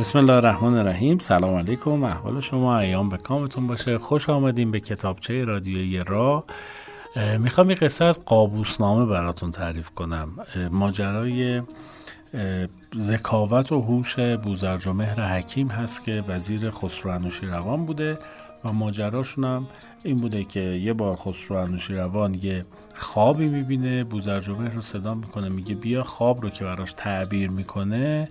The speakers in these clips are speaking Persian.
بسم الله الرحمن الرحیم. سلام علیکم. احوال شما ایام به کامتون باشه. خوش آمدیم به کتابچه رادیویی را. می‌خوام یه قصه از قابوسنامه براتون تعریف کنم. ماجرای ذکاوت و هوش بوزرجمهر حکیم هست که وزیر خسرو روان بوده و ماجراشون هم این بوده که یه بار خسرو روان یه خوابی می‌بینه. بوزرجمهر رو صدا می‌کنه میگه بیا خواب رو که براش تعبیر می‌کنه.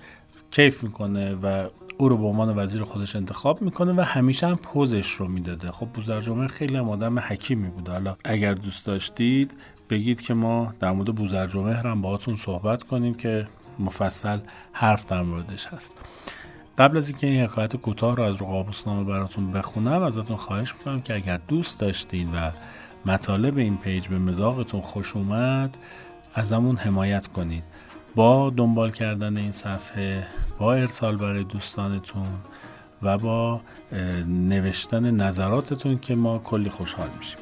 کیف می‌کنه و او رو به عنوان وزیر خودش انتخاب می‌کنه و همیشه هم پوزش رو می‌داده. خب بوزرجمهر خیلی هم آدم حکیمی بوده حالا اگر دوست داشتید بگید که ما در مورد بوزرجمهر هم باهاتون صحبت کنیم که مفصل حرف در موردش هست. قبل از اینکه این حکایت کوتاه رو از رو قابوسنامه براتون بخونم ازتون خواهش می‌کنم که اگر دوست داشتین و مطالب این پیج به مزاقتون خوش اومد ازمون حمایت کنید با دنبال کردن این صفحه با ارسال برای دوستانتون و با نوشتن نظراتتون که ما کلی خوشحال میشیم.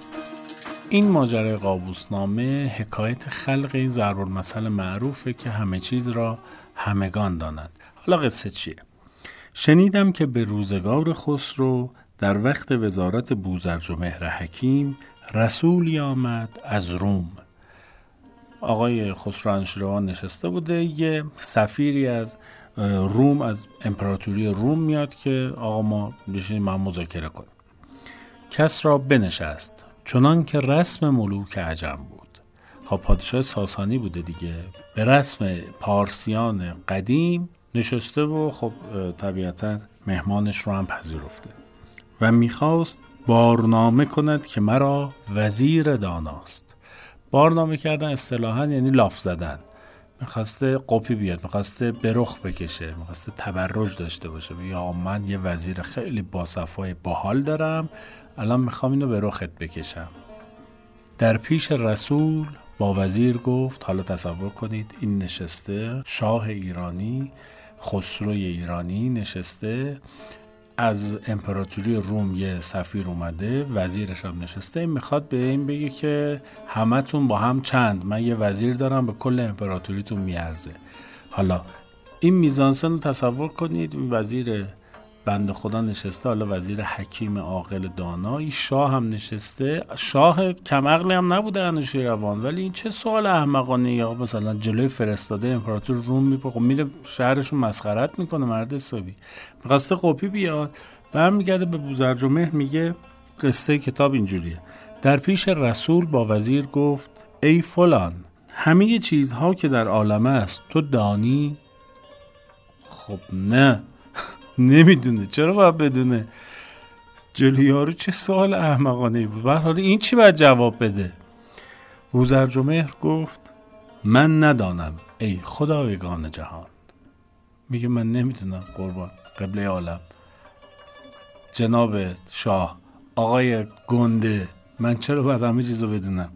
این ماجرای قابوسنامه حکایت خلق این ضرب المثل معروفه که همه چیز را همگان دانند حالا قصه چیه؟ شنیدم که به روزگار خسرو در وقت وزارت بوزرج و مهر حکیم رسولی آمد از روم. آقای خسرو انشیروان نشسته بوده. یه سفیری از روم از امپراتوری روم میاد که آقا ما بشینیم ما مذاکره کنیم. کس را بنشست. چنان که رسم ملوک عجم بود. خب پادشاه ساسانی بوده دیگه. به رسم پارسیان قدیم نشسته و خب طبیعتا مهمانش رو هم پذیرفته. و می‌خواست بارنامه کند که مرا وزیر داناست. بارنامه کردن اصطلاحا یعنی لاف زدن. می‌خواسته قپی بیاد می‌خواسته برخ بکشه می‌خواسته تبرج داشته باشه. یا من یه وزیر خیلی باصفای باحال دارم. الان می‌خوام اینو به رخت بکشم. در پیش رسول با وزیر گفت حالا تصور کنید این نشسته شاه ایرانی خسروی ایرانی نشسته. از امپراتوری روم یه سفیر اومده وزیرش هم نشسته می‌خواد به این بگه که همتون با هم چند؟ من یه وزیر دارم به کل امپراتوریتون میارزه. حالا این میزانسن رو تصور کنید این وزیر بند خدا نشسته حالا وزیر حکیم عاقل دانایی شاه هم نشسته. شاه کم عقلی هم نبوده روان ولی این چه سوال احمقانه یا مثلا جلوی فرستاده امپراتور روم میپره خب میره شهرشون مسخرت می‌کنه مرد حسابی. می‌خواسته قپی بیاد برمیگرده به بوزرجمه میگه قصه کتاب اینجوریه. در پیش رسول با وزیر گفت ای فلان همه چیزها که در عالم است تو دانی؟ خب نه. نمی‌دونه. چرا باید بدونه؟ جلو یارو چه سوال احمقانه بود؟ حالا این چی باید جواب بده؟ بوزرجمهر گفت من ندانم ای خدایگان جهان. میگه من نمی‌دونم قربان. قبله عالم. جناب شاه آقای گنده من چرا باید همه چیزو بدونم؟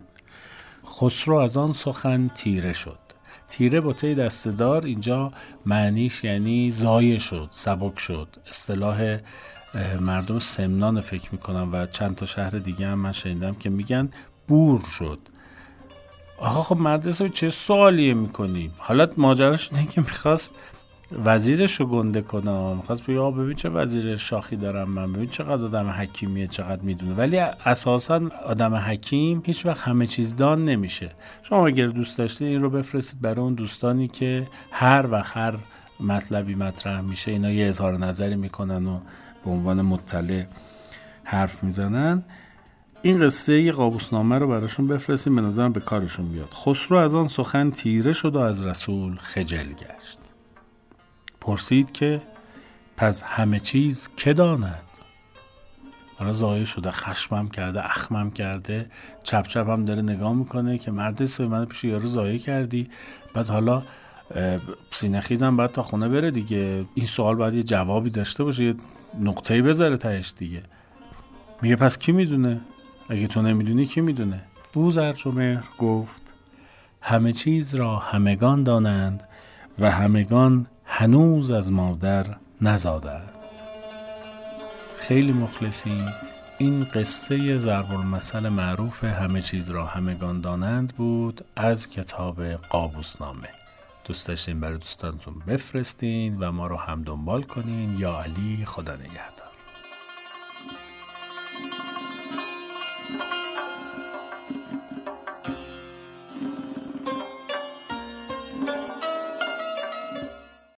خسرو از آن سخن تیره شد. تیره با تی دستدار اینجا معنیش یعنی زایه شد سبک شد. اصطلاح مردم سمنان فکر می‌کنم و چند تا شهر دیگه هم من شنیدم که میگن بور شد. آقا خب مرد چه سوالیه می‌کنی؟ حالا ماجراش اینه که می‌خواست وزیرش رو گنده کنم. می‌خواست بگه ببین چه وزیر شاخی دارم من. ببین چقدر آدم حکیمیه چقدر می‌دونه. ولی اساسا آدم حکیم هیچ وقت همه چیز دان نمیشه. شما اگر دوست داشتید این رو بفرستید برای اون دوستانی که هر وقت هر مطلبی مطرح میشه. اینا یه اظهار نظری می‌کنن و به عنوان مطلع حرف می‌زنن. این قصه قابوسنامه رو براشون بفرستیم به نظرم به کارشون بیاد. خسرو از آن سخن تیره شد و از رسول خجل گشت. پرسید که پس همه چیز که داند؟ حالا زایه شده خشمم کرده اخمم کرده چپ چپ هم داره نگاه می‌کنه که مرد سوی من پیش یارو زایه کردی. بعد حالا سینه خیزم باید تا خونه بره دیگه. این سوال باید یه جوابی داشته باشه یه نقطه‌ای بذاره تهش دیگه. میگه پس کی می‌دونه؟ اگه تو نمی‌دونی کی می‌دونه؟ بوزر مهر گفت همه چیز را همگان دانند و همگان هنوز از مادر نزادند خیلی مخلصی این قصه ضرب المثل معروف همه چیز را همگان دانند بود از کتاب قابوسنامه. دوست داشتین برای دوستانتون بفرستین و ما رو هم دنبال کنین. یا علی خدا نگهدار.